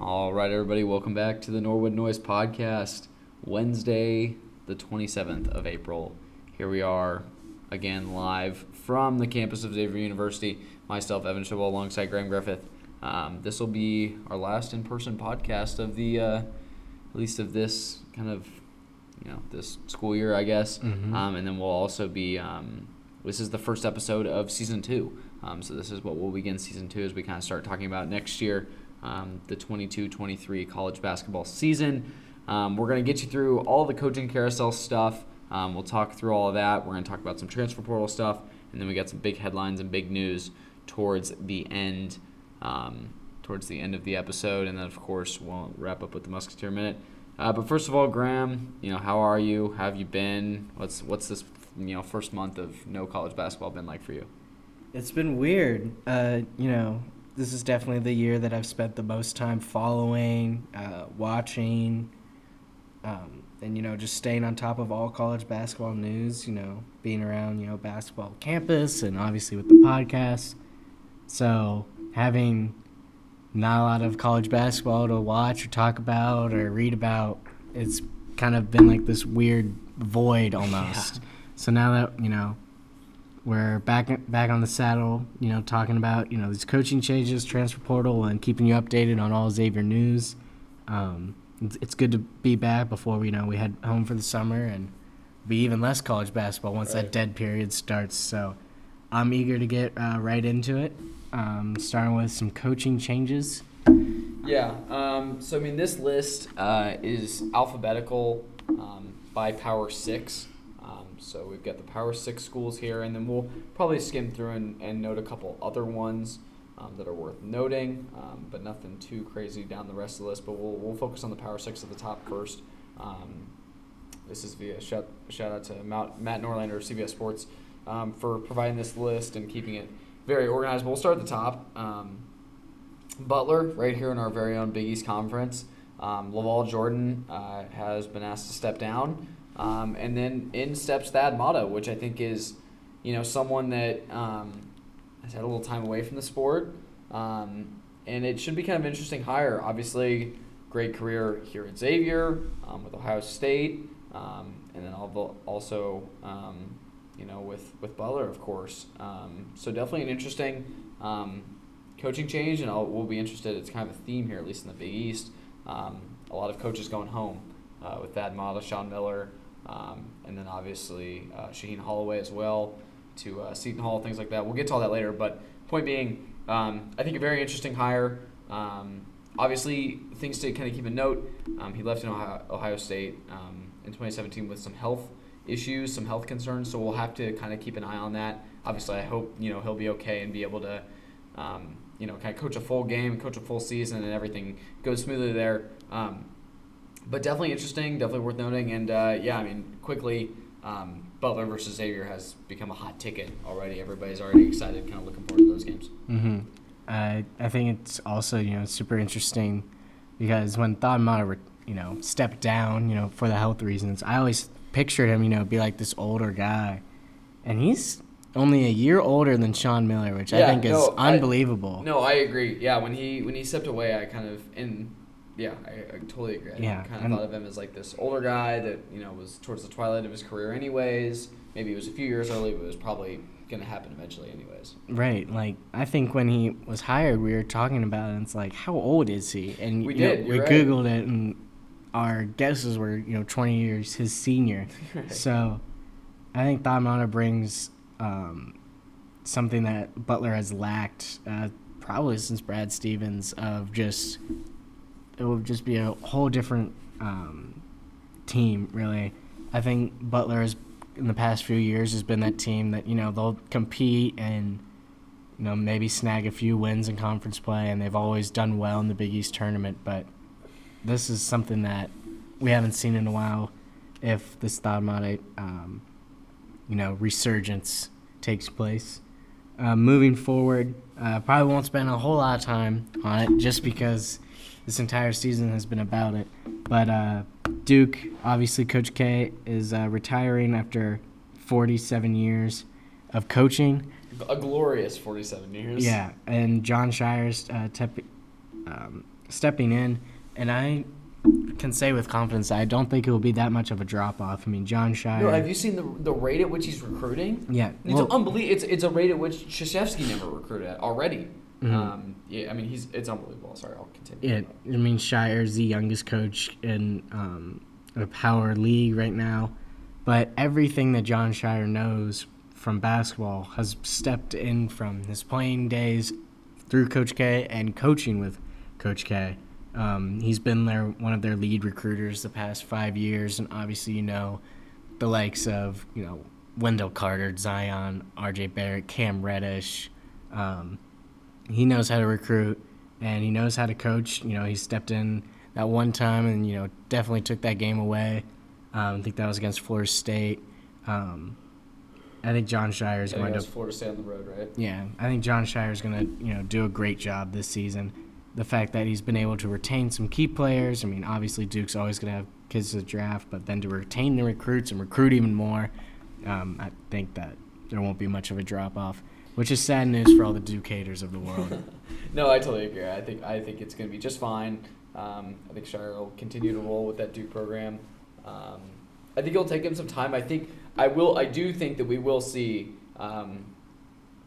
All right, everybody, welcome back to the Norwood Noise Podcast. Wednesday, the 27th of April. Here we are again live from the campus of Xavier University. Myself, Evan Chabot, alongside Graham Griffith. Um, this will be our last in person podcast of the, uh, at least of this kind of, you know, this school year, I guess. Mhm. Um, and then we'll also be, um, this is the first episode of season two. Um, so this is what we'll begin season two as we kind of start talking about next year, um, the 22-23 college basketball season. Um, we're going to get you through all the coaching carousel stuff. Um, we'll talk through all of that. We're going to talk about some transfer portal stuff, and then we got some big headlines and big news towards the end, um, towards the end of the episode, and then of course we'll wrap up with the Musketeer minute. Uh, but first of all, Graham, you know how are you? How have you been? What's what's this you know first month of no college basketball been like for you? It's been weird. Uh, you know, this is definitely the year that I've spent the most time following, uh, watching, um, and you know, just staying on top of all college basketball news. You know, being around you know basketball campus and obviously with the podcast. So having not a lot of college basketball to watch or talk about or read about, it's kind of been like this weird void almost. So now that you know we're back back on the saddle, you know, talking about you know these coaching changes, transfer portal, and keeping you updated on all Xavier news. Um, it's, it's good to be back before you know we head home for the summer and be even less college basketball once Right. that dead period starts. So I'm eager to get uh, right into it. Um, starting with some coaching changes. Yeah. Um, so I mean, this list uh, is alphabetical um, by Power Six. So we've got the Power Six schools here, and then we'll probably skim through and, and note a couple other ones um, that are worth noting, um, but nothing too crazy down the rest of the list. But we'll, we'll focus on the Power Six at the top first. Um, this is via shout, shout out to Matt, Matt Norlander of CBS Sports um, for providing this list and keeping it very organized. We'll start at the top. Um, Butler, right here in our very own Big East Conference. Um, LaVall Jordan uh, has been asked to step down. Um, and then in steps Thad Matta, which I think is, you know, someone that um, has had a little time away from the sport. Um, and it should be kind of interesting hire. Obviously, great career here at Xavier um, with Ohio State. Um, and then also, um, you know, with, with Butler, of course. So definitely an interesting coaching change, and I'll, we'll be interested. It's kind of a theme here, at least in the Big East. A lot of coaches going home uh, with Thad Matta, Sean Miller, um, and then obviously uh, Shaheen Holloway as well to uh, Seton Hall, things like that. We'll get to all that later, but point being, um, I think a very interesting hire. Um, obviously, things to kind of keep a note. Um, he left in Ohio, Ohio State um, in 2017 with some health issues, some health concerns, so we'll have to kind of keep an eye on that. Obviously, I hope you know he'll be okay and be able to um, you know, kind of coach a full game, coach a full season, and everything goes smoothly there. Um, but definitely interesting, definitely worth noting. And uh, yeah, I mean, quickly, um, Butler versus Xavier has become a hot ticket already. Everybody's already excited, kind of looking forward to those games. Mm-hmm. I I think it's also you know super interesting because when re- you know stepped down you know for the health reasons, I always pictured him you know be like this older guy, and he's only a year older than Sean Miller, which I think is no, I- unbelievable. No, I agree. Yeah, when he when he stepped away, I kind of in yeah, I, I totally agree. I Yeah, kind of and- thought of him as like this older guy that you know was towards the twilight of his career, anyways. Maybe it was a few years early, but it was probably gonna happen eventually, anyways. Right, like I think when he was hired, we were talking about it. and It's like, how old is he? And We you know, did, we right. googled it, and our guesses were you know 20 years his senior. So, I think Thad Matta brings um, something that Butler has lacked uh, probably since Brad Stevens of just it will just be a whole different um, team. Really, I think Butler has in the past few years has been that team that you know they'll compete and you know maybe snag a few wins in conference play, and they've always done well in the Big East tournament. But this is something that we haven't seen in a while. If this Thad Matta, um, you know, resurgence takes place. Uh, moving forward, uh, probably won't spend a whole lot of time on it just because this entire season has been about it. But uh, Duke, obviously, Coach K is uh, retiring after 47 years of coaching. A glorious 47 years. Yeah, and John Scheyer's uh, tep- um, stepping in, and I can say with confidence I don't think it will be that much of a drop off. I mean, John Scheyer. No, have you seen the the rate at which he's recruiting? Yeah, It's well, unbelievable. It's it's a rate at which Krzyzewski never recruited at already. Mhm. Um, yeah, I mean he's it's unbelievable. Sorry, I'll continue. Yeah, I mean Scheyer's the youngest coach in um, a power league right now, but everything that John Shire knows from basketball has stepped in from his playing days through Coach K and coaching with Coach K. Um, he's been their one of their lead recruiters the past five years, and obviously you know the likes of you know Wendell Carter, Zion, R.J. Barrett, Cam Reddish. Um, he knows how to recruit and he knows how to coach. You know, he stepped in that one time and you know definitely took that game away. Um, I think that was against Florida State. Um, I think John Scheyer is going to. Florida State on the road, right? Yeah, I think John Scheyer is going to you know do a great job this season. The fact that he's been able to retain some key players. I mean, obviously Duke's always going to have kids to the draft, but then to retain the recruits and recruit even more, um, I think that there won't be much of a drop off. Which is sad news for all the Duke haters of the world. No, I totally agree. I think I think it's going to be just fine. Um, I think Scheyer will continue to roll with that Duke program. Um, I think it'll take him some time. I think I will. I do think that we will see um,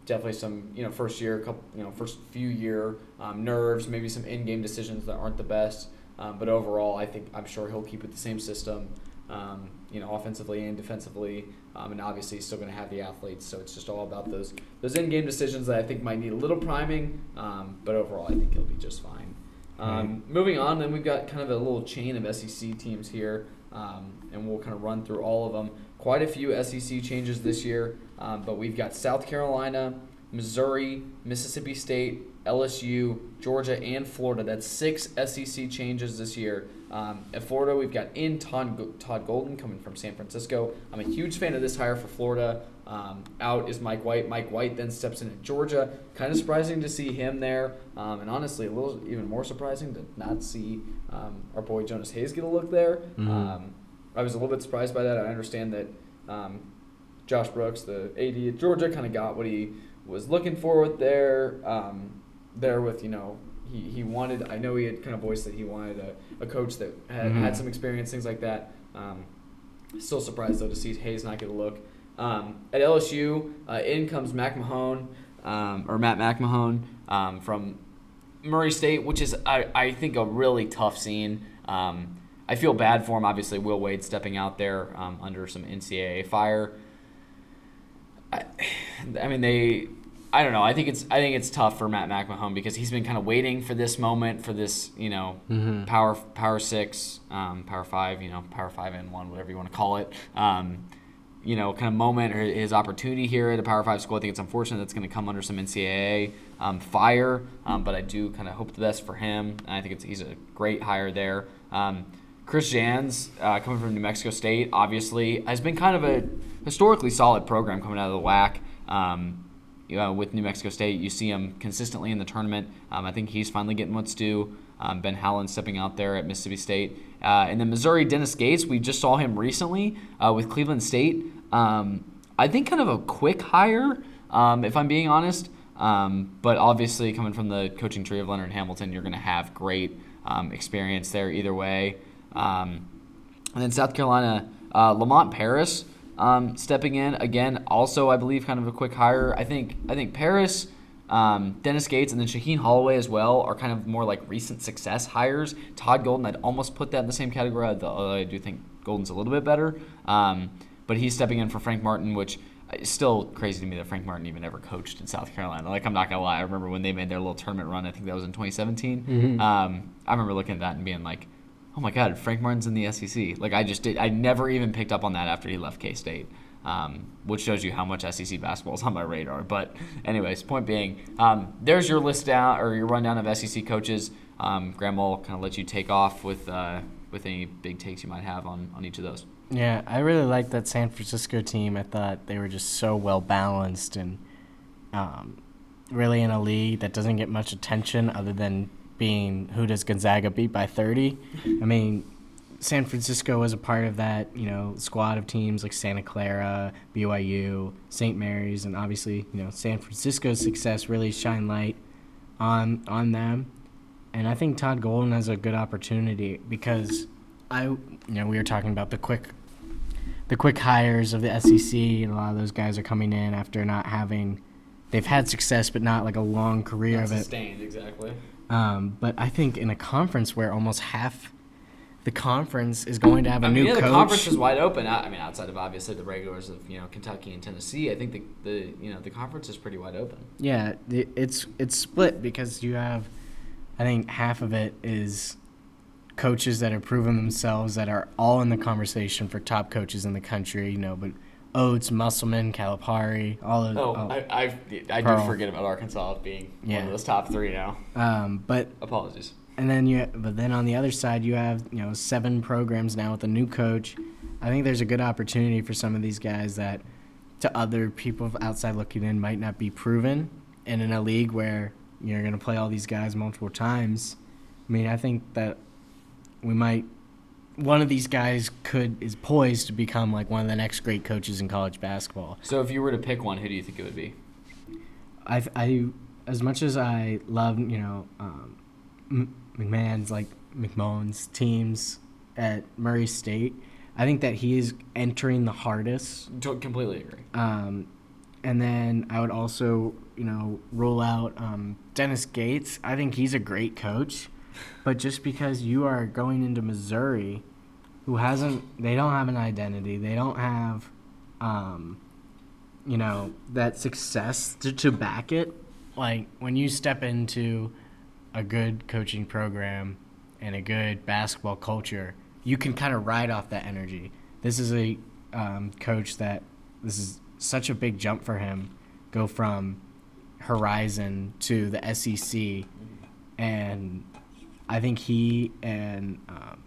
definitely some you know first year, couple you know first few year um, nerves, maybe some in game decisions that aren't the best. Um, but overall, I think I'm sure he'll keep with the same system. Um, you know, offensively and defensively, um, and obviously he's still going to have the athletes. So it's just all about those those in-game decisions that I think might need a little priming. Um, but overall, I think he'll be just fine. Um, moving on, then we've got kind of a little chain of SEC teams here, um, and we'll kind of run through all of them. Quite a few SEC changes this year, um, but we've got South Carolina, Missouri, Mississippi State, LSU, Georgia, and Florida. That's six SEC changes this year. Um, at Florida, we've got in Todd, Todd Golden coming from San Francisco. I'm a huge fan of this hire for Florida. Um, out is Mike White. Mike White then steps in at Georgia. Kind of surprising to see him there, um, and honestly, a little even more surprising to not see um, our boy Jonas Hayes get a look there. Mhm. Um, I was a little bit surprised by that. I understand that um, Josh Brooks, the AD at Georgia, kind of got what he was looking for with there. Um, there with you know he, he wanted. I know he had kind of voiced that he wanted a, a coach that had, Mhm. had some experience, things like that. Um, still surprised though to see Hayes not get a look. Um, at LSU, uh, in comes Mac Mahone um, or Matt McMahon um, from Murray State, which is I, I think a really tough scene. Um, I feel bad for him. Obviously, Will Wade stepping out there um, under some NCAA fire. I, I mean, they. I don't know. I think it's I think it's tough for Matt McMahon because he's been kind of waiting for this moment for this you know Mhm. power power six, um, power five, you know power five and one, whatever you want to call it. Um, you know, kind of moment or his opportunity here at a Power Five school. I think it's unfortunate that's going to come under some NCAA um, fire, um, but I do kind of hope the best for him. And I think it's, he's a great hire there. Um, Chris Jans, uh, coming from New Mexico State, obviously has been kind of a historically solid program coming out of the WAC. Um, know, with New Mexico State, you see him consistently in the tournament. Um, I think he's finally getting what's due. Um, ben Howland stepping out there at Mississippi State. Uh, and then Missouri, Dennis Gates, we just saw him recently uh, with Cleveland State. Um, I think kind of a quick hire, um, if I'm being honest. Um, but obviously, coming from the coaching tree of Leonard Hamilton, you're going to have great experience there either way. And then South Carolina, uh, Lamont Paris um, stepping in again. Also, I believe kind of a quick hire. I think I think Paris, um, Dennis Gates, and then Shaheen Holloway as well are kind of more like recent success hires. Todd Golden, I'd almost put that in the same category. Although I do think Golden's a little bit better. Um, but he's stepping in for Frank Martin, which is still crazy to me that Frank Martin even ever coached in South Carolina. Like I'm not gonna lie, I remember when they made their little tournament run. I think that was in 2017. Mhm. Um, I remember looking at that and being like, "Oh my God, Frank Martin's in the SEC." Like I just did. I never even picked up on that after he left K State. Um, which shows you how much SEC basketball is on my radar. But, anyways, point being, um, there's your list down or your rundown of SEC coaches. Um, Graham will kind of let you take off with uh, with any big takes you might have on, on each of those. Yeah, I really liked that San Francisco team. I thought they were just so well balanced and um, really in a league that doesn't get much attention other than being who does Gonzaga beat by 30. I mean, San Francisco was a part of that, you know, squad of teams like Santa Clara, BYU, St. Mary's, and obviously, you know, San Francisco's success really shine light on on them. and I think Todd Golden has a good opportunity because I, you know, we were talking about the quick, the quick hires of the SEC, and a lot of those guys are coming in after not having, they've had success but not like a long career Not of it. sustained, exactly. Um, but I think in a conference where almost half the conference is going to have a I mean, new yeah, coach. the conference is wide open. I I mean, outside of obviously the regulars of you know Kentucky and Tennessee, I think the, the you know the conference is pretty wide open. Yeah, it- it's it's split because you have, I think half of it is coaches that have proven themselves that are all in the conversation for top coaches in the country. You know, but Oats, Musselman, Calipari, all of. Oh, oh, I, I, I do forget about Arkansas being one Yeah. of those top three now. um, but Apologies. and then you but then on the other side you have you know seven programs now with a new coach. I think there's a good opportunity for some of these guys that to other people outside looking in might not be proven, and in a league where you're going to play all these guys multiple times. I mean, I think that we might one of these guys could is poised to become like one of the next great coaches in college basketball. So if you were to pick one, who do you think it would be? I, I as much as I love you know um, McMahon's like McMahon's teams at Murray State, I think that he is entering the hardest. Completely agree. Um, and then I would also you know roll out um, Dennis Gates. I think he's a great coach, but just because you are going into Missouri, who hasn't they don't have an identity, they don't have. Um, you know that success to, to back it. Like when you step into a good coaching program and a good basketball culture you can kind of ride off that energy. This is a um, coach that this is such a big jump for him. Go from horizon to the sec and i think he and um,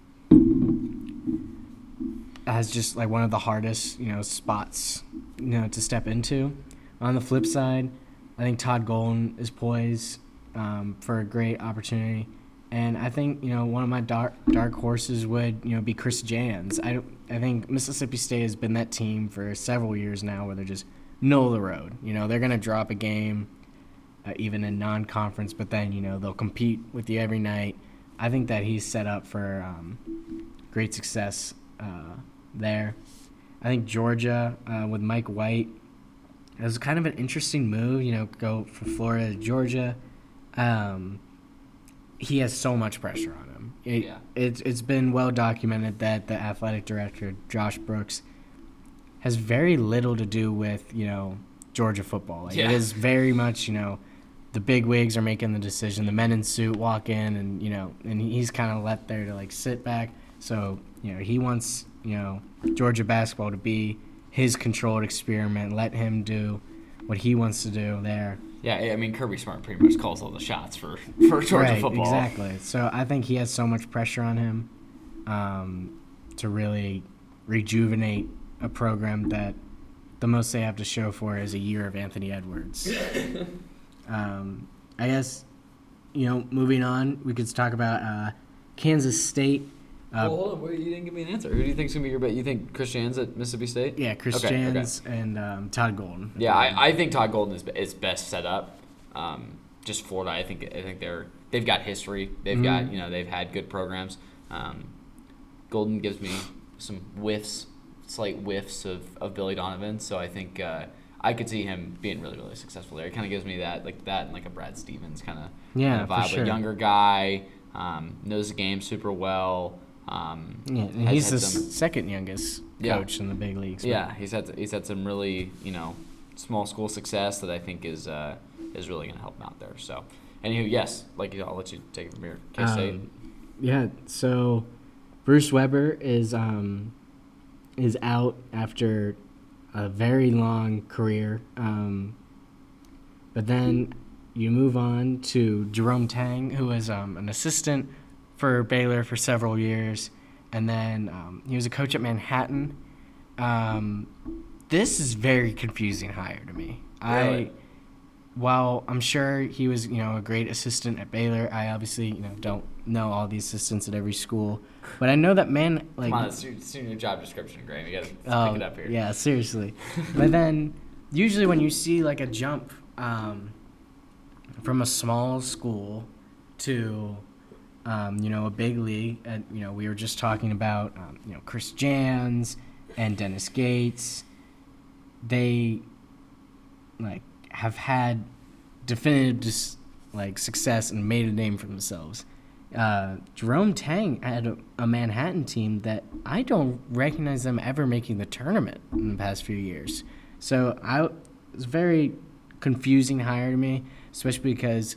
has just like one of the hardest, you know, spots, you know, to step into. On the flip side, I think Todd Golden is poised um, for a great opportunity, and I think you know one of my dark dark horses would you know be Chris Jans. I I think Mississippi State has been that team for several years now where they're just of the road. You know, they're gonna drop a game, uh, even in non-conference, but then you know they'll compete with you every night. I think that he's set up for um, great success uh, there. I think Georgia uh, with Mike White it was kind of an interesting move. You know, go from Florida to Georgia. Um, he has so much pressure on him. It, Yeah. it's it's been well documented that the athletic director Josh Brooks has very little to do with you know Georgia football. Like, Yeah. It is very much you know the big wigs are making the decision. The men in suit walk in, and you know, and he's kind of left there to like sit back. So you know, he wants you know Georgia basketball to be his controlled experiment. Let him do what he wants to do there. Yeah, I mean Kirby Smart pretty much calls all the shots for for Georgia right, football. exactly. So I think he has so much pressure on him um, to really rejuvenate a program that the most they have to show for is a year of Anthony Edwards. um, I guess you know, moving on, we could talk about uh, Kansas State. Uh, well, hold on, wait, you didn't give me an answer. Who do you think's gonna be your bet? You think Chris Jans at Mississippi State? yeah, Chris Okay, okay. And um, Todd Golden. Yeah, I, I think Todd Golden is, is best set up. Um, just Florida, I think I think they're they've got history. They've got Mhm. you know they've had good programs. Um, Golden gives me some whiffs, slight whiffs of, of Billy Donovan. So I think uh, I could see him being really really successful there. It kind of gives me that like that and like a Brad Stevens kind of Yeah, vibe. for sure. A younger guy um, knows the game super well. Um, Yeah, has he's the some- second youngest Yeah. coach in the big leagues. but- yeah, he's had he's had some really you know small school success that I think is uh, is really going to help him out there. So, anywho, yes, like I'll let you take it from here. K State. Um, yeah, so Bruce Weber is um, is out after a very long career. Um, but then you move on to Jerome Tang, who was um, an assistant for Baylor for several years, and then um, he was a coach at Manhattan. Um, this is very confusing hire to me. I Really? While I'm sure he was, you know, a great assistant at Baylor, I obviously, you know, don't know all the assistants at every school, but I know that man, like, Come on, it's it's your job description, Graham. You got to oh, pick it up here. yeah, seriously. but then, usually when you see like a jump um, from a small school to um, you know, a big league. And, you know, we were just talking about, um, you know, Chris Jans and Dennis Gates. They, like, have had definitive, dis- like, success and made a name for themselves. Uh, Jerome Tang had a, a Manhattan team that I don't recognize them ever making the tournament in the past few years. So I it was very confusing hire to me, especially because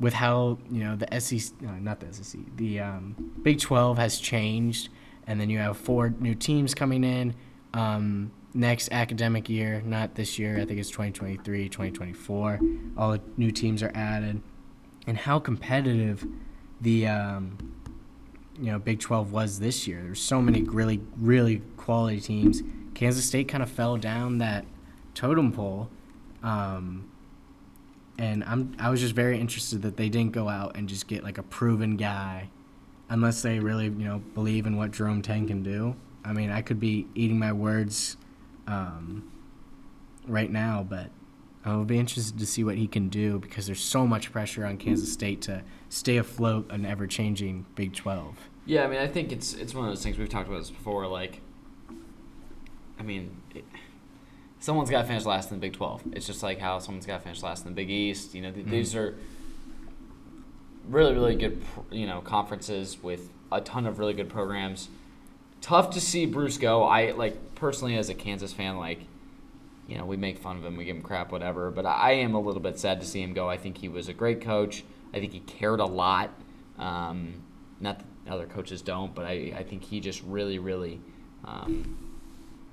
with how you know the SEC, uh, not the SEC, the um, Big Twelve has changed, and then you have four new teams coming in um, next academic year, not this year. I think it's 2023, 2024. All the new teams are added, and how competitive the um, you know Big 12 was this year. There's so many really really quality teams. Kansas State kind of fell down that totem pole. Um, and I'm I was just very interested that they didn't go out and just get like a proven guy, unless they really you know believe in what Jerome Tang can do. I mean, I could be eating my words um, right now, but I will be interested to see what he can do because there's so much pressure on Kansas State to stay afloat an ever changing Big Twelve. Yeah, I mean, I think it's it's one of those things we've talked about this before. Like, I mean, it, someone's got to finish last in the Big Twelve. It's just like how someone's got to finish last in the Big East. You know, th- Mhm. these are really really good you know conferences with a ton of really good programs. Tough to see Bruce go. I like personally as a Kansas fan, like you know, we make fun of him, we give him crap, whatever. But I am a little bit sad to see him go. I think he was a great coach. I think he cared a lot. Um, not that other coaches don't, but I, I think he just really, really um,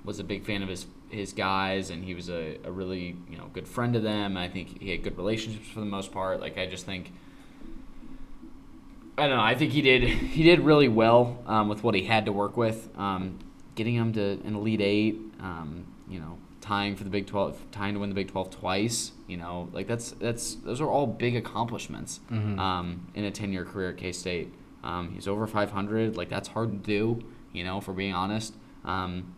was a big fan of his his guys, and he was a, a really you know good friend to them. I think he had good relationships for the most part. Like I just think. I don't know. I think he did. He did really well um, with what he had to work with. Um, getting him to an elite eight, um, you know, tying for the Big Twelve, tying to win the Big Twelve twice. You know, like that's that's those are all big accomplishments Mhm. um, in a ten year career at K State. Um, he's over five hundred. Like that's hard to do. You know, for being honest. Um,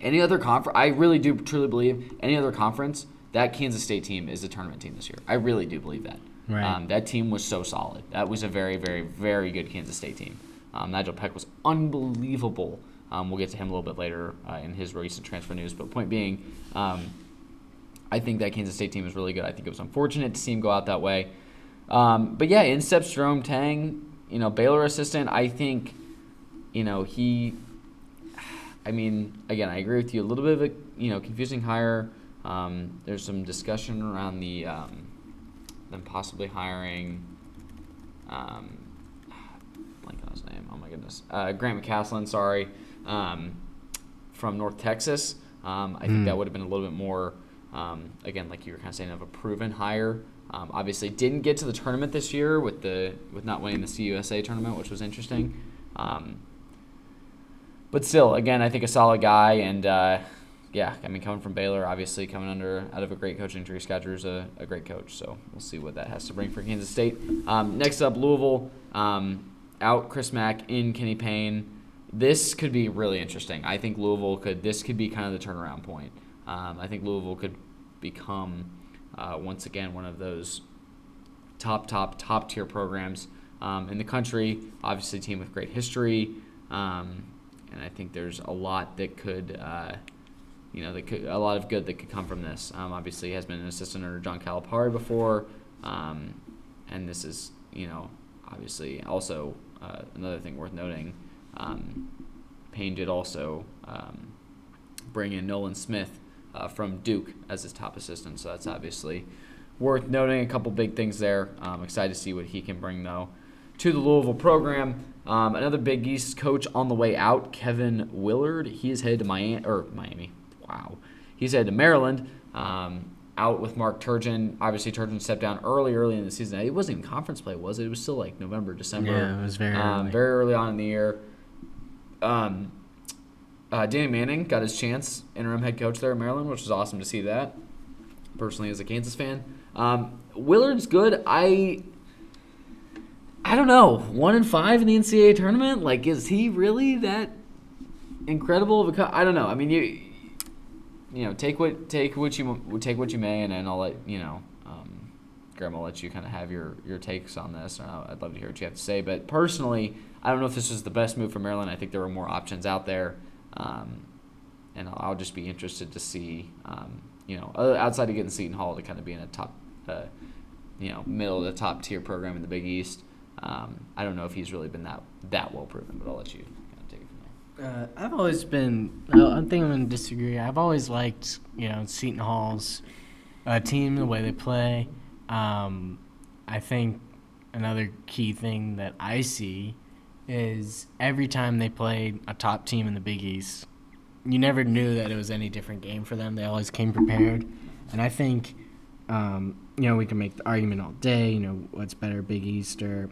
any other conference, I really do truly believe any other conference that Kansas State team is a tournament team this year. I really do believe that. Right. Um, that team was so solid. That was a very, very, very good Kansas State team. Um, Nijel Pack was unbelievable. Um, we'll get to him a little bit later uh, in his recent transfer news. But point being, um, I think that Kansas State team is really good. I think it was unfortunate to see him go out that way. Um, but yeah, in steps Jerome Tang, you know, Baylor assistant. I think, you know, he. I mean, again, I agree with you. A little bit of a you know confusing hire. Um, there's some discussion around the um, them possibly hiring. Um, blank on his name. Oh my goodness, uh, Grant McCasland. Sorry, um, from North Texas. Um, I think Hmm. that would have been a little bit more. Um, again, like you were kind of saying, of a proven hire. Um, obviously, didn't get to the tournament this year with the with not winning the CUSA tournament, which was interesting. Um, but still, again, I think a solid guy, and uh, yeah, I mean, coming from Baylor, obviously coming under out of a great coaching tree, Scott Drew's a, a great coach, so we'll see what that has to bring for Kansas State. Um, next up, Louisville, um, out Chris Mack, in Kenny Payne. This could be really interesting. I think Louisville could. This could be kind of the turnaround point. Um, I think Louisville could become uh, once again one of those top, top, top tier programs um, in the country. Obviously, a team with great history, um, and I think there's a lot that could, uh, you know, could, a lot of good that could come from this. Um, obviously, he has been an assistant under John Calipari before, um, and this is, you know, obviously also uh, another thing worth noting. Um, Payne did also um, bring in Nolan Smith uh, from Duke as his top assistant, so that's obviously worth noting. A couple big things there. Um, excited to see what he can bring though to the Louisville program. Um, another Big East coach on the way out, Kevin Willard. He is headed to Miami or Miami. Wow, he's headed to Maryland. Um, out with Mark Turgeon. Obviously, Turgeon stepped down early, early in the season. It wasn't even conference play, was it? It was still like November, December. Yeah, it was very um, early. very early on in the year. Um, uh, Danny Manning got his chance, interim head coach there at Maryland, which was awesome to see that. Personally, as a Kansas fan, um, Willard's good. I I don't know. One in five in the NCAA tournament. Like, is he really that incredible of a? Co- I don't know. I mean, you you know, take what take what you take what you may, and then I'll let you know. Um, Graham, I'll let you kind of have your, your takes on this. I'd love to hear what you have to say. But personally, I don't know if this is the best move for Maryland. I think there are more options out there. Um, and I'll, I'll, just be interested to see, um, you know, outside of getting Seton Hall to kind of be in a top, uh, you know, middle of the top tier program in the Big East. Um, I don't know if he's really been that that well proven, but I'll let you kind of take it from there. Uh, I've always been. I think I'm to disagree. I've always liked, you know, Seton Hall's uh, team, the way they play. Um, I think another key thing that I see is every time they played a top team in the Big East, you never knew that it was any different game for them. They always came prepared, and I think, um, you know, we can make the argument all day. You know, what's better, Big East or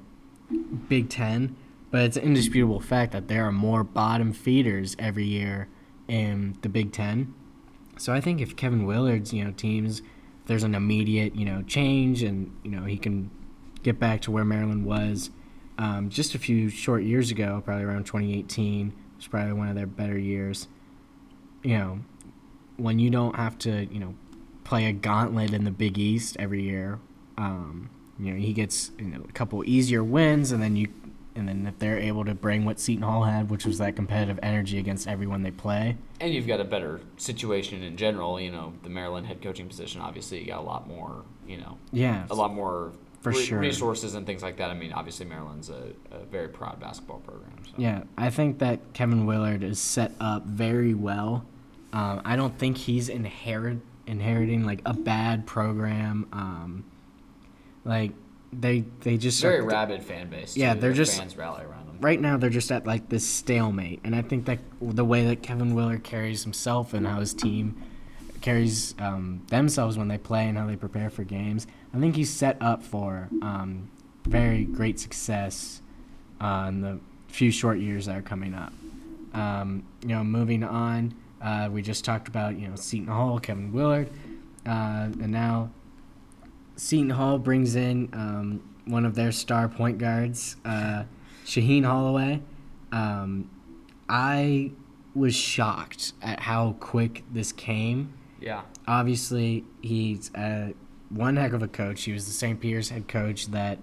Big Ten? But it's an indisputable fact that there are more bottom feeders every year in the Big Ten. So I think if Kevin Willard's, you know, teams, there's an immediate, you know, change, and you know he can get back to where Maryland was um, just a few short years ago, probably around 2018, was probably one of their better years. You know, when you don't have to, you know, play a gauntlet in the Big East every year, um, you know, he gets you know, a couple easier wins, and then you, and then if they're able to bring what Seton Hall had, which was that competitive energy against everyone they play, and you've got a better situation in general. You know, the Maryland head coaching position, obviously, you got a lot more. You know, yeah, a lot more for re- sure resources and things like that. I mean, obviously Maryland's a, a very proud basketball program. So. Yeah, I think that Kevin Willard is set up very well. Um, I don't think he's inherit inheriting like a bad program. Um, like they they just very rabid fan base. Yeah, too. they're Their just fans rally around them. Right now, they're just at like this stalemate, and I think that the way that Kevin Willard carries himself and how his team carries um, themselves when they play and how they prepare for games. I think he's set up for um, very great success uh, in the few short years that are coming up. Um, you know, moving on, uh, we just talked about you know Seton Hall, Kevin Willard, uh, and now Seton Hall brings in um, one of their star point guards, uh, Shaheen Holloway. Um, I was shocked at how quick this came yeah. Obviously, he's uh, one heck of a coach. He was the St. Peter's head coach that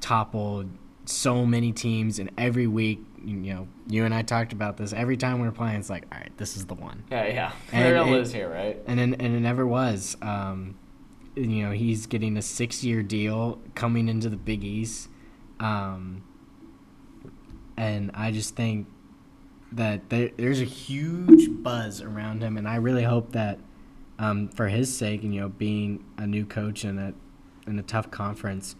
toppled so many teams, and every week, you know, you and I talked about this. Every time we are playing, it's like, all right, this is the one. Yeah, yeah. And, lives here, right? And and it never was. Um, you know, he's getting a six-year deal coming into the Big East, um, and I just think that there, there's a huge buzz around him, and I really hope that um, for his sake, and you know, being a new coach in a in a tough conference,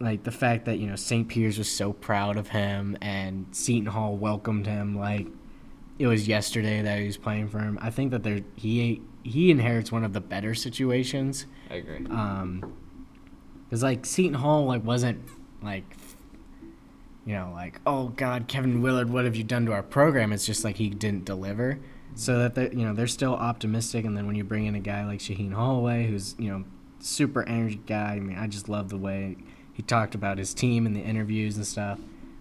like the fact that you know St. Peter's was so proud of him and Seton Hall welcomed him like it was yesterday that he was playing for him. I think that there he he inherits one of the better situations. I agree. Um, because like Seton Hall like wasn't like you know like oh God Kevin Willard what have you done to our program? It's just like he didn't deliver so that they you know they're still optimistic. And then when you bring in a guy like Shaheen Holloway, who's you know super energy guy, I mean I just love the way he talked about his team in the interviews and stuff.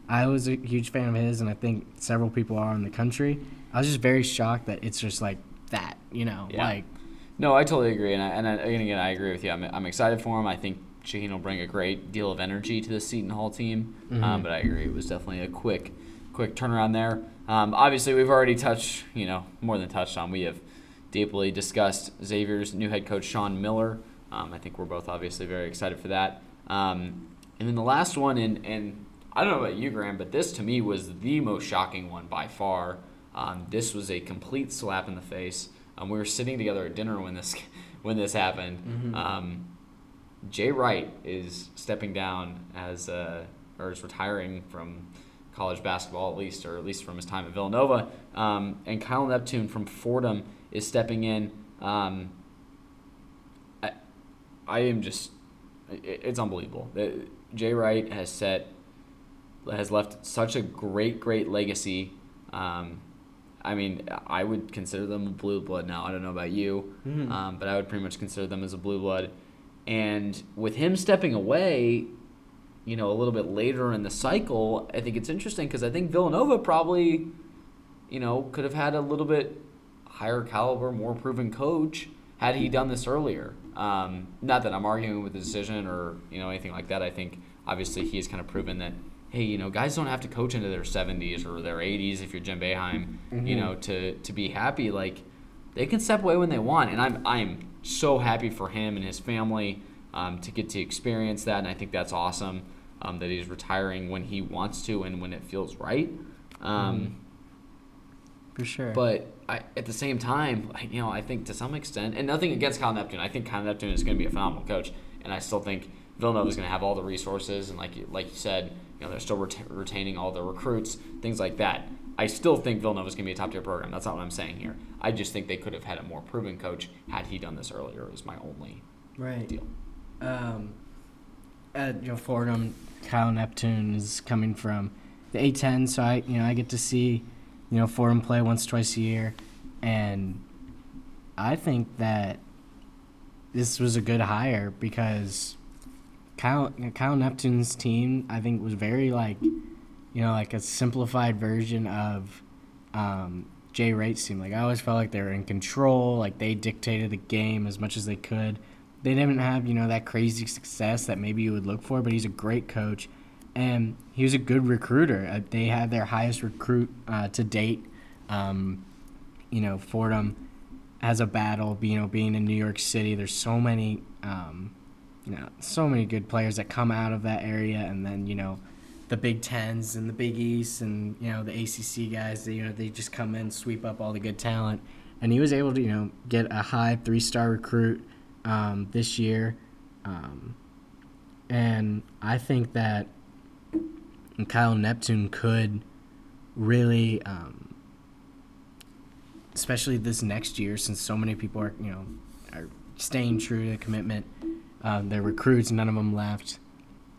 I was a huge fan of his, and I think several people are in the country. I was just very shocked that it's just like that, you know, yeah. like. No, I totally agree, and I, and, I, and again, I agree with you. I'm, I'm excited for him. I think Shaheen will bring a great deal of energy to the Seton Hall team. Mm-hmm. Um, but I agree, it was definitely a quick, quick turnaround there. Um, obviously, we've already touched, you know, more than touched on. We have deeply discussed Xavier's new head coach, Sean Miller. Um, I think we're both obviously very excited for that. Um, and then the last one, and, and I don't know about you, Graham, but this to me was the most shocking one by far. Um, this was a complete slap in the face. Um, we were sitting together at dinner when this when this happened. Mm-hmm. Um, Jay Wright is stepping down as uh, or is retiring from college basketball, at least, or at least from his time at Villanova. Um, and Kyle Neptune from Fordham is stepping in. Um, I, I am just, it, it's unbelievable. Jay Wright has set, has left such a great, great legacy. Um, I mean, I would consider them a blue blood now. I don't know about you, mm-hmm. um, but I would pretty much consider them as a blue blood. And with him stepping away, you know, a little bit later in the cycle, I think it's interesting because I think Villanova probably, you know, could have had a little bit higher caliber, more proven coach had he done this earlier. Um, not that I'm arguing with the decision or you know anything like that. I think obviously he has kind of proven that hey, you know, guys don't have to coach into their 70s or their 80s if you're Jim Boeheim, mm-hmm. you know, to to be happy. Like they can step away when they want, and I'm I'm so happy for him and his family um, to get to experience that, and I think that's awesome um, that he's retiring when he wants to and when it feels right. Um, mm-hmm. For sure. But I, at the same time, you know, I think to some extent, and nothing against Kyle Neptune, I think Kyle Neptune is going to be a phenomenal coach, and I still think Villanova is going to have all the resources, and like like you said, you know, they're still ret- retaining all the recruits, things like that. I still think Villanova is going to be a top tier program. That's not what I'm saying here. I just think they could have had a more proven coach had he done this earlier. Is my only right deal. Um, at you know Fordham, Kyle Neptune is coming from the A10, so I you know I get to see you know Fordham play once twice a year, and I think that this was a good hire because Kyle Kyle Neptune's team I think was very like you know like a simplified version of um, Jay Wright's team. Like I always felt like they were in control, like they dictated the game as much as they could. They didn't have you know that crazy success that maybe you would look for, but he's a great coach, and he was a good recruiter. Uh, they had their highest recruit uh, to date. Um, you know Fordham has a battle. You know being in New York City, there's so many. Um, you know, so many good players that come out of that area, and then you know, the Big Tens and the Big East, and you know the ACC guys. They, you know, they just come in, sweep up all the good talent, and he was able to you know get a high three star recruit um, this year, um, and I think that Kyle Neptune could really. Um, especially this next year, since so many people are, you know, are staying true to the commitment uh, their recruits, none of them left.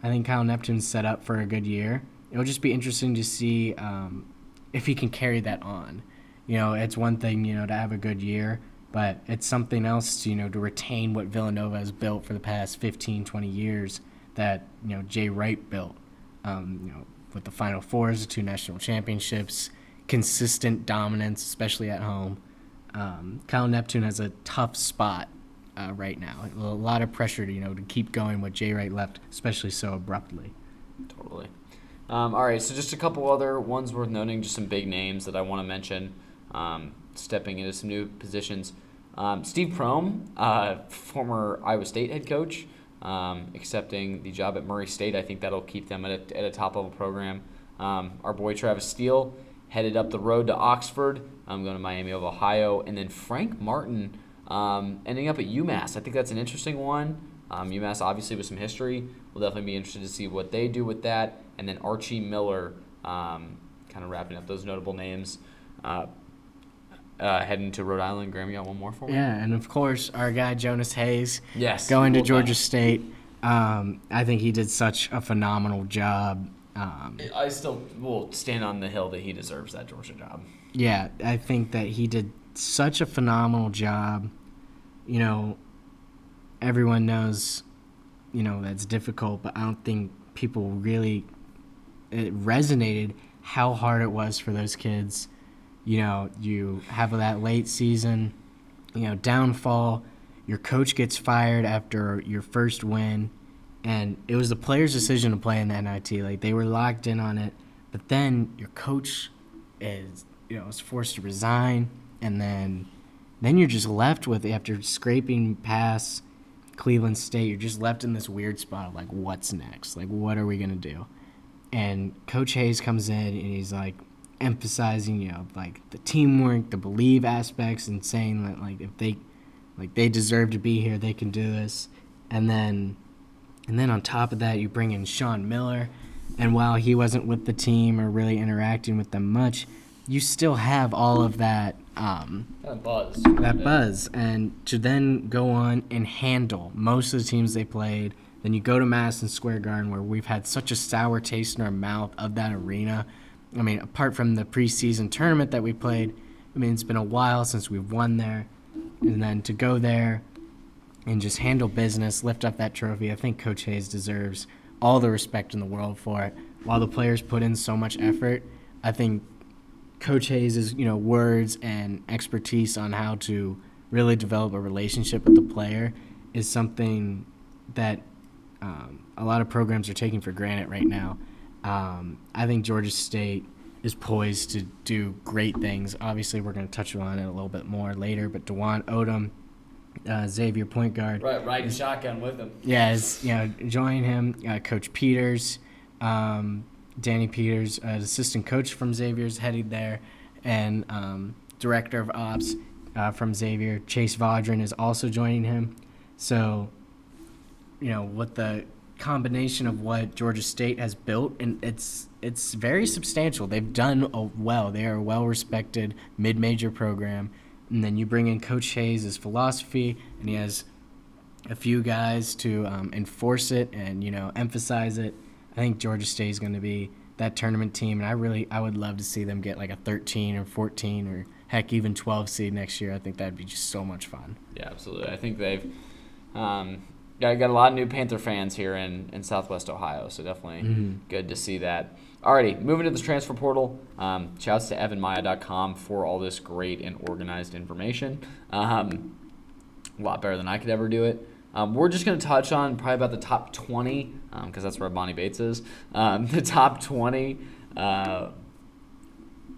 I think Kyle Neptune's set up for a good year. It'll just be interesting to see um, if he can carry that on. You know, it's one thing, you know, to have a good year, but it's something else you know, to retain what Villanova has built for the past 15, 20 years that, you know, Jay Wright built. Um, you know, with the Final Fours, the two national championships, consistent dominance, especially at home. Um, Kyle Neptune has a tough spot uh, right now. A lot of pressure, to, you know, to keep going what Jay Wright left, especially so abruptly. Totally. Um, all right, so just a couple other ones worth noting, just some big names that I want to mention, um, stepping into some new positions. Um, Steve Prohm, uh, former Iowa State head coach, um, accepting the job at Murray State. I think that'll keep them at a, at a top level program. Um, our boy Travis Steele headed up the road to Oxford, um, going to Miami of Ohio, and then Frank Martin um, ending up at UMass, I think that's an interesting one. Um, UMass, obviously, with some history, we'll definitely be interested to see what they do with that. And then Archie Miller, um, kind of wrapping up those notable names. Uh, uh, heading to Rhode Island. Graham, you got one more for me? Yeah, and of course, our guy Jonas Hayes. Yes. Going to Georgia State. Um, I think he did such a phenomenal job. Um, I still will stand on the hill that he deserves that Georgia job. Yeah, I think that he did such a phenomenal job. You know, everyone knows, you know, that's difficult, but I don't think people really it resonated how hard it was for those kids. You know, you have that late season, you know, downfall. Your coach gets fired after your first win, and it was the players' decision to play in the NIT. Like they were locked in on it, but then your coach is, you know, was forced to resign and then then you're just left with after scraping past Cleveland State, you're just left in this weird spot of like, what's next? Like, what are we gonna do? And Coach Hayes comes in and he's like emphasizing, you know, like the teamwork, the believe aspects, and saying that like if they, like they deserve to be here, they can do this. And then, and then on top of that, you bring in Sean Miller, and while he wasn't with the team or really interacting with them much, you still have all of that um, that buzz. That buzz, and to then go on and handle most of the teams they played. Then you go to Madison Square Garden, where we've had such a sour taste in our mouth of that arena. I mean, apart from the preseason tournament that we played, I mean, it's been a while since we've won there. And then to go there and just handle business, lift up that trophy, I think Coach Hayes deserves all the respect in the world for it. While the players put in so much effort, I think Coach Hayes' you know words and expertise on how to really develop a relationship with the player is something that um, a lot of programs are taking for granted right now. Um, I think Georgia State is poised to do great things. Obviously, we're going to touch on it a little bit more later, but Dwon Odom, uh, Xavier point guard. Right, riding shotgun with him. Yeah, is, you know, join him. Uh, coach Peters, um, Danny Peters, uh, assistant coach from Xavier's headed there, and um, director of ops uh, from Xavier, Chase Vaudrin, is also joining him. So, you know, with the combination of what Georgia State has built, and it's it's very substantial. They've done well. They are a well-respected mid-major program, and then you bring in Coach Hayes' philosophy, and he has a few guys to um, enforce it and you know emphasize it. I think Georgia State is going to be that tournament team, and I really I would love to see them get like a 13 or 14 or heck even 12 seed next year. I think that'd be just so much fun. Yeah, absolutely. I think they've um, got, got a lot of new Panther fans here in, in Southwest Ohio, so definitely mm-hmm. good to see that. Alrighty, moving to the transfer portal. Um, shouts to evanmiya.com for all this great and organized information. Um, a lot better than I could ever do it. Um, we're just going to touch on probably about the top 20, because um, that's where Emoni Bates is. Um, the top 20 uh,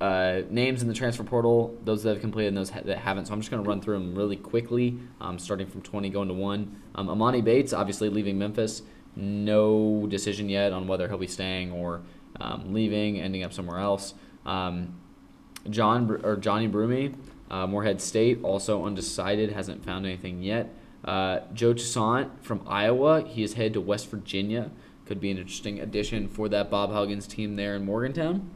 uh, names in the transfer portal, those that have completed and those ha- that haven't. So I'm just going to run through them really quickly, um, starting from 20 going to 1. Um, Emoni Bates, obviously leaving Memphis. No decision yet on whether he'll be staying or leaving, ending up somewhere else. John or Johnny Broome, uh, Morehead State, also undecided, hasn't found anything yet. Uh, Joe Toussaint from Iowa, he is headed to West Virginia. Could be an interesting addition for that Bob Huggins team there in Morgantown.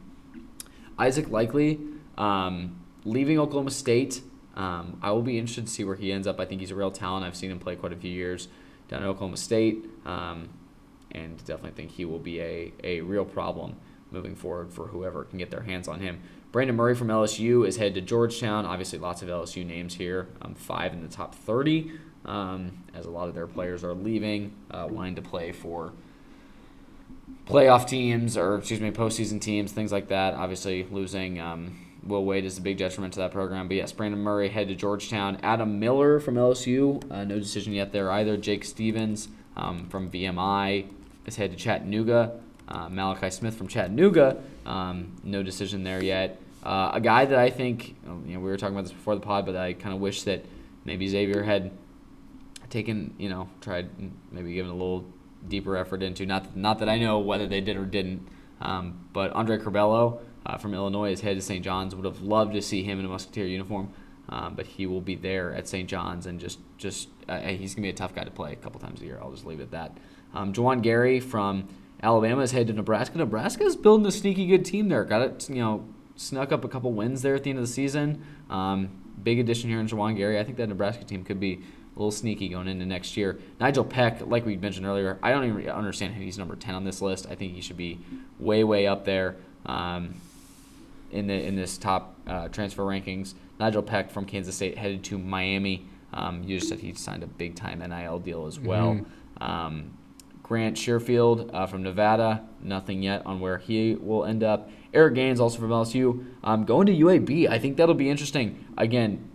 Isaac Likekele, um, leaving Oklahoma State. Um, I will be interested to see where he ends up. I think he's a real talent. I've seen him play quite a few years down at Oklahoma State, um, and definitely think he will be a, a real problem moving forward for whoever can get their hands on him. Brandon Murray from LSU is headed to Georgetown. Obviously, lots of LSU names here. Um, five in the top 30, um, as a lot of their players are leaving, uh, wanting to play for playoff teams or excuse me postseason teams, things like that. Obviously, losing um, Will Wade is a big detriment to that program. But yes, Brandon Murray head to Georgetown. Adam Miller from LSU, uh, no decision yet there either. Jake Stevens um, from VMI is head to Chattanooga. Uh, Malachi Smith from Chattanooga, um, no decision there yet. Uh, a guy that I think, you know, we were talking about this before the pod, but I kind of wish that maybe Xavier had taken, you know, tried maybe given a little deeper effort into. Not not that I know whether they did or didn't, um, but Andre Curbelo uh, from Illinois is headed to St. John's. Would have loved to see him in a Musketeer uniform, um, but he will be there at St. John's and just just uh, he's gonna be a tough guy to play a couple times a year. I'll just leave it at that. Um, Juwan Gary from Alabama is headed to Nebraska. Nebraska is building a sneaky good team there. Got it, you know, snuck up a couple wins there at the end of the season. Um, big addition here in Juwan Gary. I think that Nebraska team could be a little sneaky going into next year. Nijel Pack, like we mentioned earlier, I don't even understand how he's number 10 on this list. I think he should be way, way up there um, in the in this top uh, transfer rankings. Nijel Pack from Kansas State headed to Miami. Um, you just said he signed a big time NIL deal as well. Mm-hmm. Um, Grant Sherfield uh, from Nevada, nothing yet on where he will end up. Eric Gaines, also from LSU, um, going to UAB. I think that'll be interesting. Again,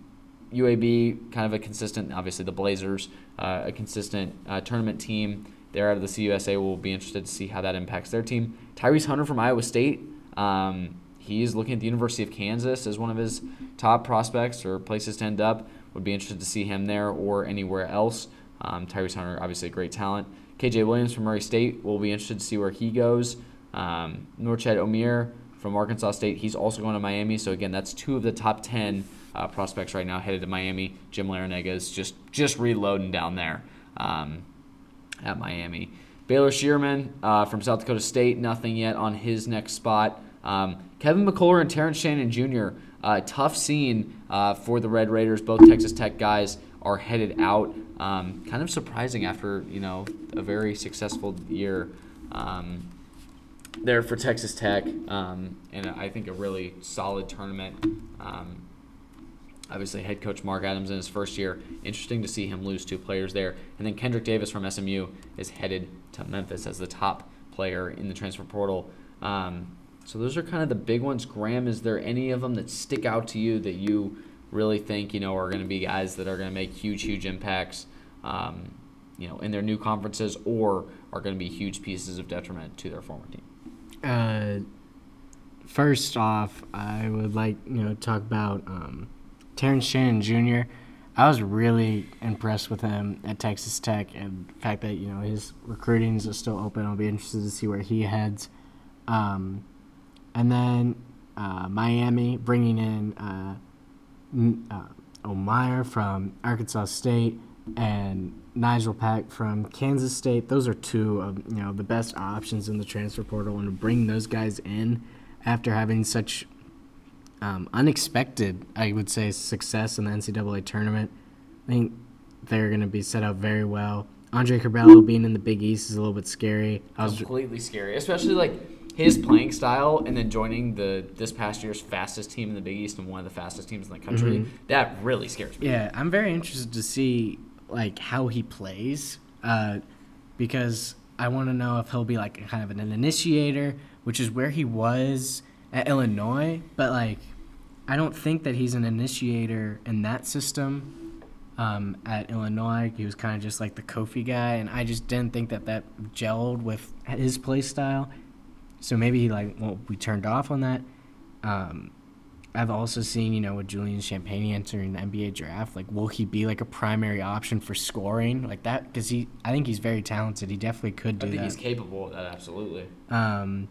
UAB, kind of a consistent, obviously the Blazers, uh, a consistent uh, tournament team. They're out of the CUSA. We'll be interested to see how that impacts their team. Tyrese Hunter from Iowa State. Um, he's looking at the University of Kansas as one of his top prospects or places to end up. Would be interested to see him there or anywhere else. Um, Tyrese Hunter, obviously a great talent. KJ Williams from Murray State. We'll be interested to see where he goes. Um, Norchad Omier from Arkansas State. He's also going to Miami. So again, that's two of the top ten uh, prospects right now headed to Miami. Jim Larrañaga is just just reloading down there um, at Miami. Baylor Scheierman uh, from South Dakota State, nothing yet on his next spot. Um, Kevin McCullar and Terrence Shannon Jr. Uh, tough scene uh, for the Red Raiders. Both Texas Tech guys are headed out. Um, kind of surprising after you know a very successful year um, there for Texas Tech, um, and I think a really solid tournament. Um, obviously head coach Mark Adams in his first year. Interesting to see him lose two players there. And then Kendrick Davis from SMU is headed to Memphis as the top player in the transfer portal. Um, so those are kind of the big ones. Graham, is there any of them that stick out to you that you really think you know are going to be guys that are going to make huge, huge impacts um, you know, in their new conferences, or are going to be huge pieces of detriment to their former team? Uh, first off, I would like you know talk about um, Terrence Shannon Jr. I was really impressed with him at Texas Tech, and the fact that you know his recruiting is still open. I'll be interested to see where he heads. Um, and then uh, Miami bringing in uh, uh, Omier from Arkansas State and Nijel Pack from Kansas State. Those are two of you know the best options in the transfer portal, and to bring those guys in after having such um, unexpected, I would say, success in the NCAA tournament. I think they're going to be set up very well. Andre Curbelo being in the Big East is a little bit scary. I was completely scary, especially like his playing style, and then joining the this past year's fastest team in the Big East and one of the fastest teams in the country. Mm-hmm. That really scares me. Yeah, I'm very interested to see like how he plays, uh, because I want to know if he'll be like kind of an initiator, which is where he was at Illinois, but like I don't think that he's an initiator in that system. Um, at Illinois, he was kind of just like the Kofi guy, and I just didn't think that that gelled with his play style. So maybe he like won't be turned off on that. Um, I've also seen, you know, with Julian Champagnie entering the NBA draft, like, will he be like a primary option for scoring like that? Because he, I think he's very talented. He definitely could do that. I think that. he's capable of that, absolutely. Um,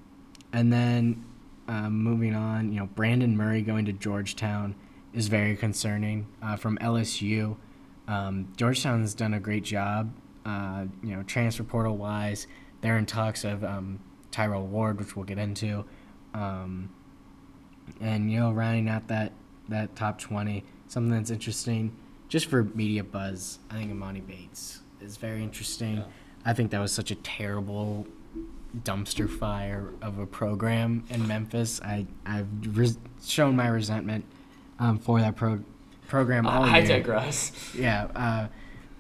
and then um, moving on, you know, Brandon Murray going to Georgetown is very concerning. Uh, from LSU, um, Georgetown's done a great job. Uh, you know, transfer portal wise, they're in talks of um, Tyrell Ward, which we'll get into, um, and you know, rounding out that that top twenty, something that's interesting just for media buzz. I think Emoni Bates is very interesting. Yeah. I think that was such a terrible dumpster fire of a program in Memphis. I I've res- shown my resentment um, for that pro- program all I year. digress. Yeah, uh,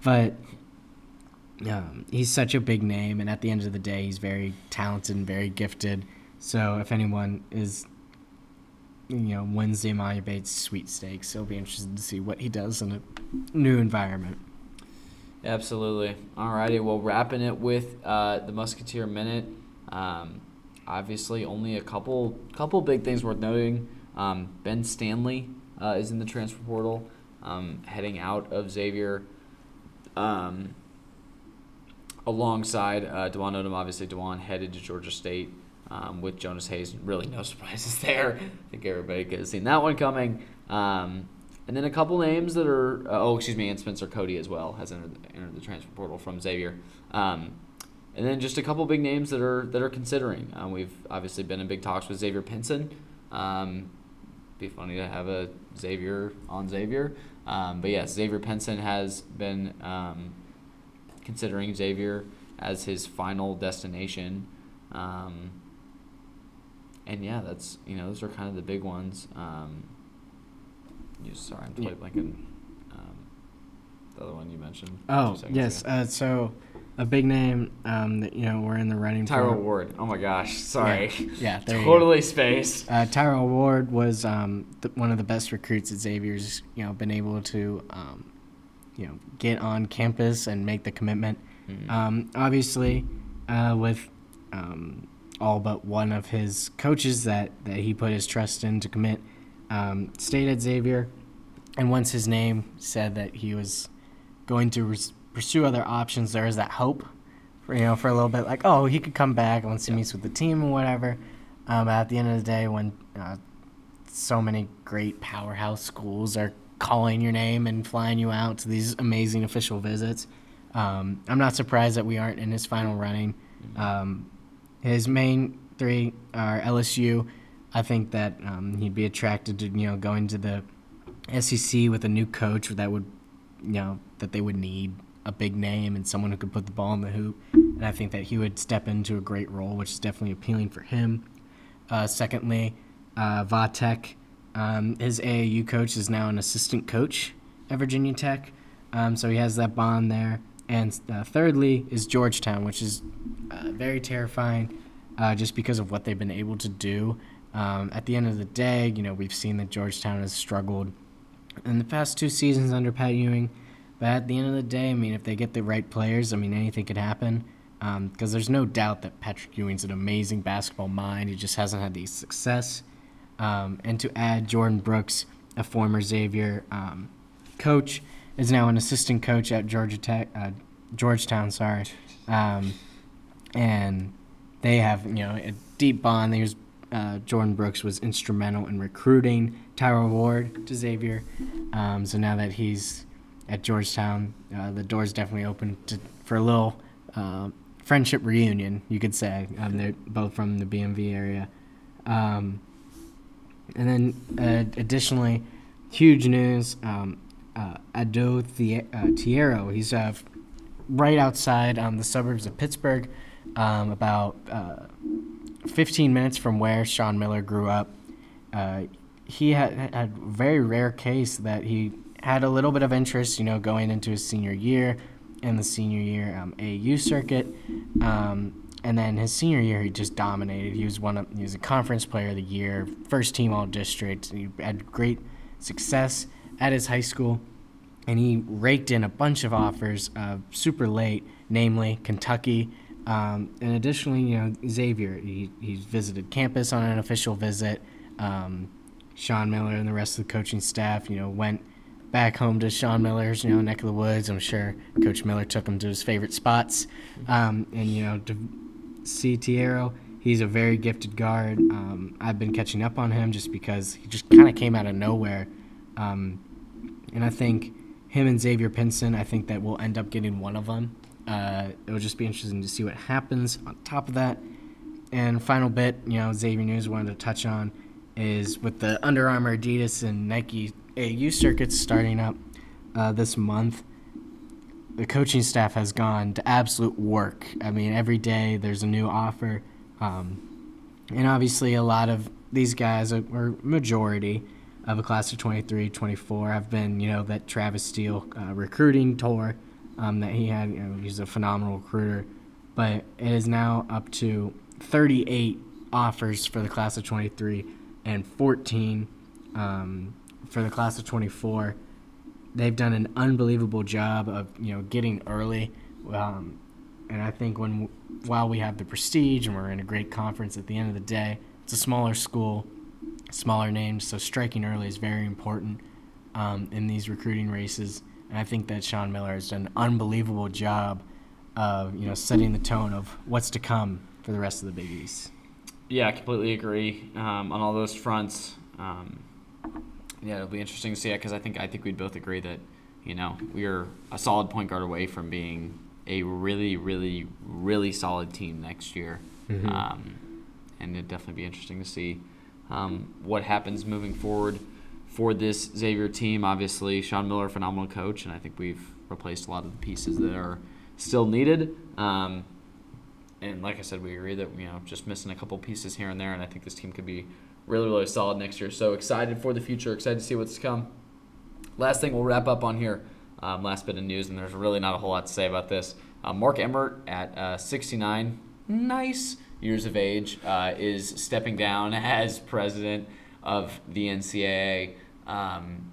but um, he's such a big name, and at the end of the day, he's very talented and very gifted. So if anyone is, you know, wins the Emoni Bates sweepstakes, it'll be interested to see what he does in a new environment. Absolutely. Alrighty, well, wrapping it with uh, the Musketeer Minute. Um, obviously, only a couple couple big things worth noting. Um, ben Stanley uh, is in the transfer portal, um, heading out of Xavier. Um, alongside uh, Dwon Odom, obviously Dwon headed to Georgia State um, with Jonas Hayes. Really, no surprises there. I think everybody could have seen that one coming. Um, and then a couple names that are uh, oh excuse me, and Spencer Cody as well has entered, entered the transfer portal from Xavier. Um, and then just a couple big names that are that are considering. Um, we've obviously been in big talks with Xavier Pinson. Um, be funny to have a Xavier on Xavier, um, but yes, Xavier Pinson has been um, considering Xavier as his final destination. Um, and yeah, that's you know those are kind of the big ones. Um, you, sorry, I'm totally yeah. blanking. the other one you mentioned. Oh yes, uh, so a big name um, that you know we're in the running Tyrell for. Ward. Oh my gosh, sorry. Yeah, yeah totally spaced. Uh, Tyrell Ward was um, the, one of the best recruits at Xavier's. You know, been able to um, you know get on campus and make the commitment. Mm-hmm. Um, obviously, uh, with um, all but one of his coaches that that he put his trust in to commit, um, stayed at Xavier, and once his name said that he was going to. Res- pursue other options, there is that hope, for, you know, for a little bit, like oh he could come back once he meets with the team or whatever. Um, but at the end of the day, when uh, so many great powerhouse schools are calling your name and flying you out to these amazing official visits, um, I'm not surprised that we aren't in his final running. Mm-hmm. Um, his main three are LSU. I think that um, he'd be attracted to you know going to the SEC with a new coach that would you know that they would need a big name and someone who could put the ball in the hoop. And I think that he would step into a great role, which is definitely appealing for him. Uh, secondly, uh, Vatek, um, his AAU coach is now an assistant coach at Virginia Tech, um, so he has that bond there. And uh, thirdly is Georgetown, which is uh, very terrifying, uh, just because of what they've been able to do. Um, at the end of the day, you know we've seen that Georgetown has struggled in the past two seasons under Pat Ewing. But at the end of the day, I mean, if they get the right players, I mean, anything could happen. Because um, there's no doubt that Patrick Ewing's an amazing basketball mind. He just hasn't had the success. Um, and to add Jordan Brooks, a former Xavier um, coach, is now an assistant coach at Georgia Tech, uh, Georgetown. Sorry, um, and they have you know a deep bond. There's uh, Jordan Brooks was instrumental in recruiting Tyler Ward to Xavier. Um, so now that he's at Georgetown, uh, the door's definitely open to, for a little uh, friendship reunion, you could say. Um, they're both from the DMV area. Um, and then uh, additionally, huge news um, uh, Adou he's uh, right outside um, the suburbs of Pittsburgh, um, about uh, 15 minutes from where Sean Miller grew up. He had, had a very rare case that he had a little bit of interest, you know, going into his senior year in the senior year um, AAU circuit. Um, and then his senior year, he just dominated. He was one of he was a conference player of the year, first team all district. He had great success at his high school, and he raked in a bunch of offers uh, super late, namely Kentucky, um, and additionally, you know, Xavier, he, he's visited campus on an official visit. Um, Sean Miller and the rest of the coaching staff, you know, went back home to Sean Miller's, you know, neck of the woods. I'm sure Coach Miller took him to his favorite spots. Um, and, you know, to see Thiero, he's a very gifted guard. Um, I've been catching up on him just because he just kind of came out of nowhere. Um, and I think him and Xavier Pinson, I think that we'll end up getting one of them. Uh, it will just be interesting to see what happens on top of that. And final bit, you know, Xavier News wanted to touch on is with the Under Armour, Adidas, and Nike AU circuits starting up uh, this month. The coaching staff has gone to absolute work. I mean, every day there's a new offer, um, and obviously a lot of these guys, or majority of a class of 23, 24, have been, you know, that Travis Steele uh, recruiting tour um, that he had. You know, he's a phenomenal recruiter, but it is now up to 38 offers for the class of 23 and 14 um, for the class of 24. They've done an unbelievable job of you know getting early, um, and I think when while we have the prestige and we're in a great conference, at the end of the day, it's a smaller school, smaller names, so striking early is very important um, in these recruiting races. And I think that Sean Miller has done an unbelievable job of you know setting the tone of what's to come for the rest of the Big East. Yeah, I completely agree um, on all those fronts. Um, yeah, it'll be interesting to see it because I think I think we'd both agree that you know we are a solid point guard away from being a really, really, really solid team next year, mm-hmm. um, and it'd definitely be interesting to see um, what happens moving forward for this Xavier team. Obviously, Sean Miller, phenomenal coach, and I think we've replaced a lot of the pieces that are still needed. Um, and like I said, we agree that you know just missing a couple pieces here and there, and I think this team could be really, really solid next year. So excited for the future, excited to see what's to come. Last thing we'll wrap up on here. Um, last bit of news, and there's really not a whole lot to say about this. Uh, Mark Emmert at uh, 69, nice years of age, uh, is stepping down as president of the NCAA. Um,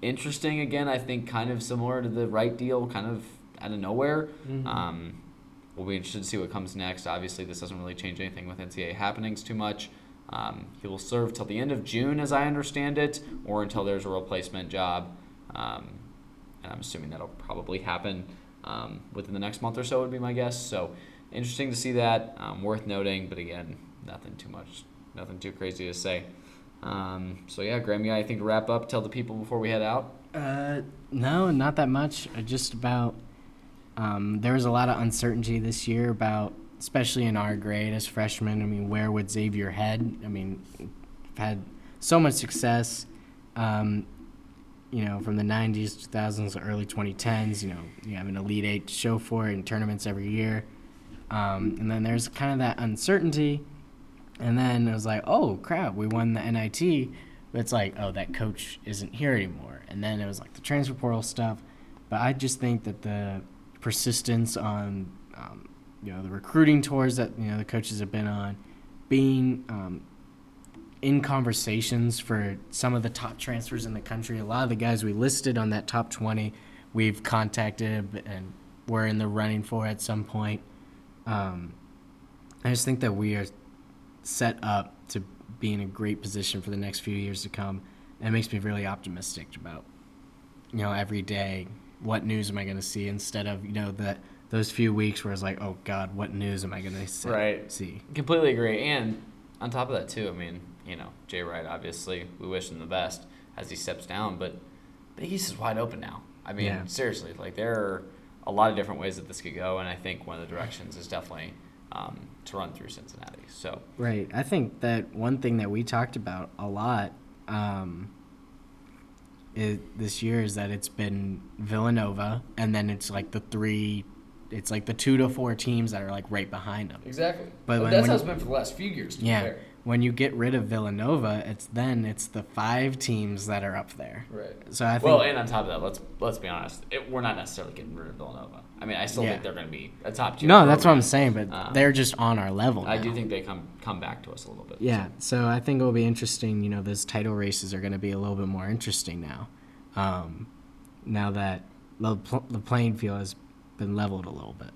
interesting again. I think kind of similar to the Wright deal, kind of out of nowhere. Mm-hmm. Um, we'll be interested to see what comes next. Obviously, this doesn't really change anything with NCAA happenings too much. Um, he will serve till the end of June, as I understand it, or until there's a replacement job. Um, and I'm assuming that'll probably happen um, within the next month or so, would be my guess. So interesting to see that. Um, worth noting, but again, nothing too much, nothing too crazy to say. Um, so yeah, Graham, I think to wrap up, tell the people before we head out. Uh, no, not that much. Just about. Um, there was a lot of uncertainty this year about, especially in our grade as freshmen. I mean, where would Xavier head? I mean, had so much success. Um, you know, from the 90s, 2000s, early 2010s. You know, you have an Elite Eight show for it in tournaments every year. Um, and then there's kind of that uncertainty and then it was like, oh crap, we won the NIT. But it's like, oh, that coach isn't here anymore. And then it was like the transfer portal stuff. But I just think that the persistence on, um, you know, the recruiting tours that you know the coaches have been on, being um, in conversations for some of the top transfers in the country. A lot of the guys we listed on that top 20 we've contacted and we're in the running for at some point. Um, I just think that we are set up to be in a great position for the next few years to come. And it makes me really optimistic about, you know, every day, what news am I going to see instead of, you know, that those few weeks where it's like, oh God, what news am I going to see? Right. see? Completely agree. And on top of that, too, I mean, you know, Jay Wright, obviously, we wish him the best as he steps down, but Big East is wide open now. I mean, Yeah. seriously, like there are a lot of different ways that this could go, and I think one of the directions is definitely um, to run through Cincinnati. So, Right. I think that one thing that we talked about a lot um, is, this year is that it's been Villanova, and then it's like the three, it's like the two to four teams that are like right behind them. exactly. But But when- that's when how it's been for the last few years. To Yeah. fair. When you get rid of Villanova, it's then it's the five teams that are up there. Right. So I think Well, and on top of that, let's let's be honest. It, we're not necessarily getting rid of Villanova. I mean, I still Yeah. think they're going to be a top tier. no, that's what I'm saying. But Um, they're just on our level. I now. do think they come come back to us a little bit. Yeah, so I think it will be interesting. You know, those title races are going to be a little bit more interesting now. Um, now that the, pl- the playing field has been leveled a little bit.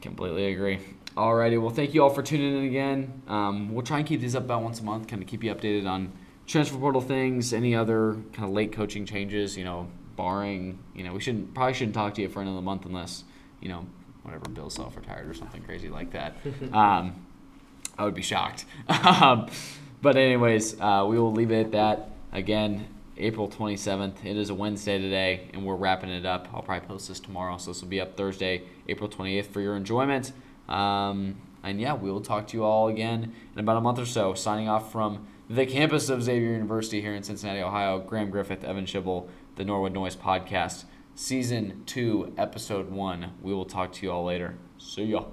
Completely agree. Alrighty, well, thank you all for tuning in again. Um, we'll try and keep these up about once a month, kind of keep you updated on transfer portal things, any other kind of late coaching changes. You know, barring you know, we shouldn't probably shouldn't talk to you for another month unless you know whatever Bill Self retired or something crazy like that. um, I would be shocked. um, but anyways, uh, we will leave it at that. Again, April 27th. It is a Wednesday today, and we're wrapping it up. I'll probably post this tomorrow, so this will be up Thursday, April 28th for your enjoyment. Um, and yeah, we will talk to you all again in about a month or so. Signing off from the campus of Xavier University here in Cincinnati, Ohio. Graham Griffith, Evan Schibel, the Norwood Noise Podcast, Season 2, Episode 1. We will talk to you all later. See ya.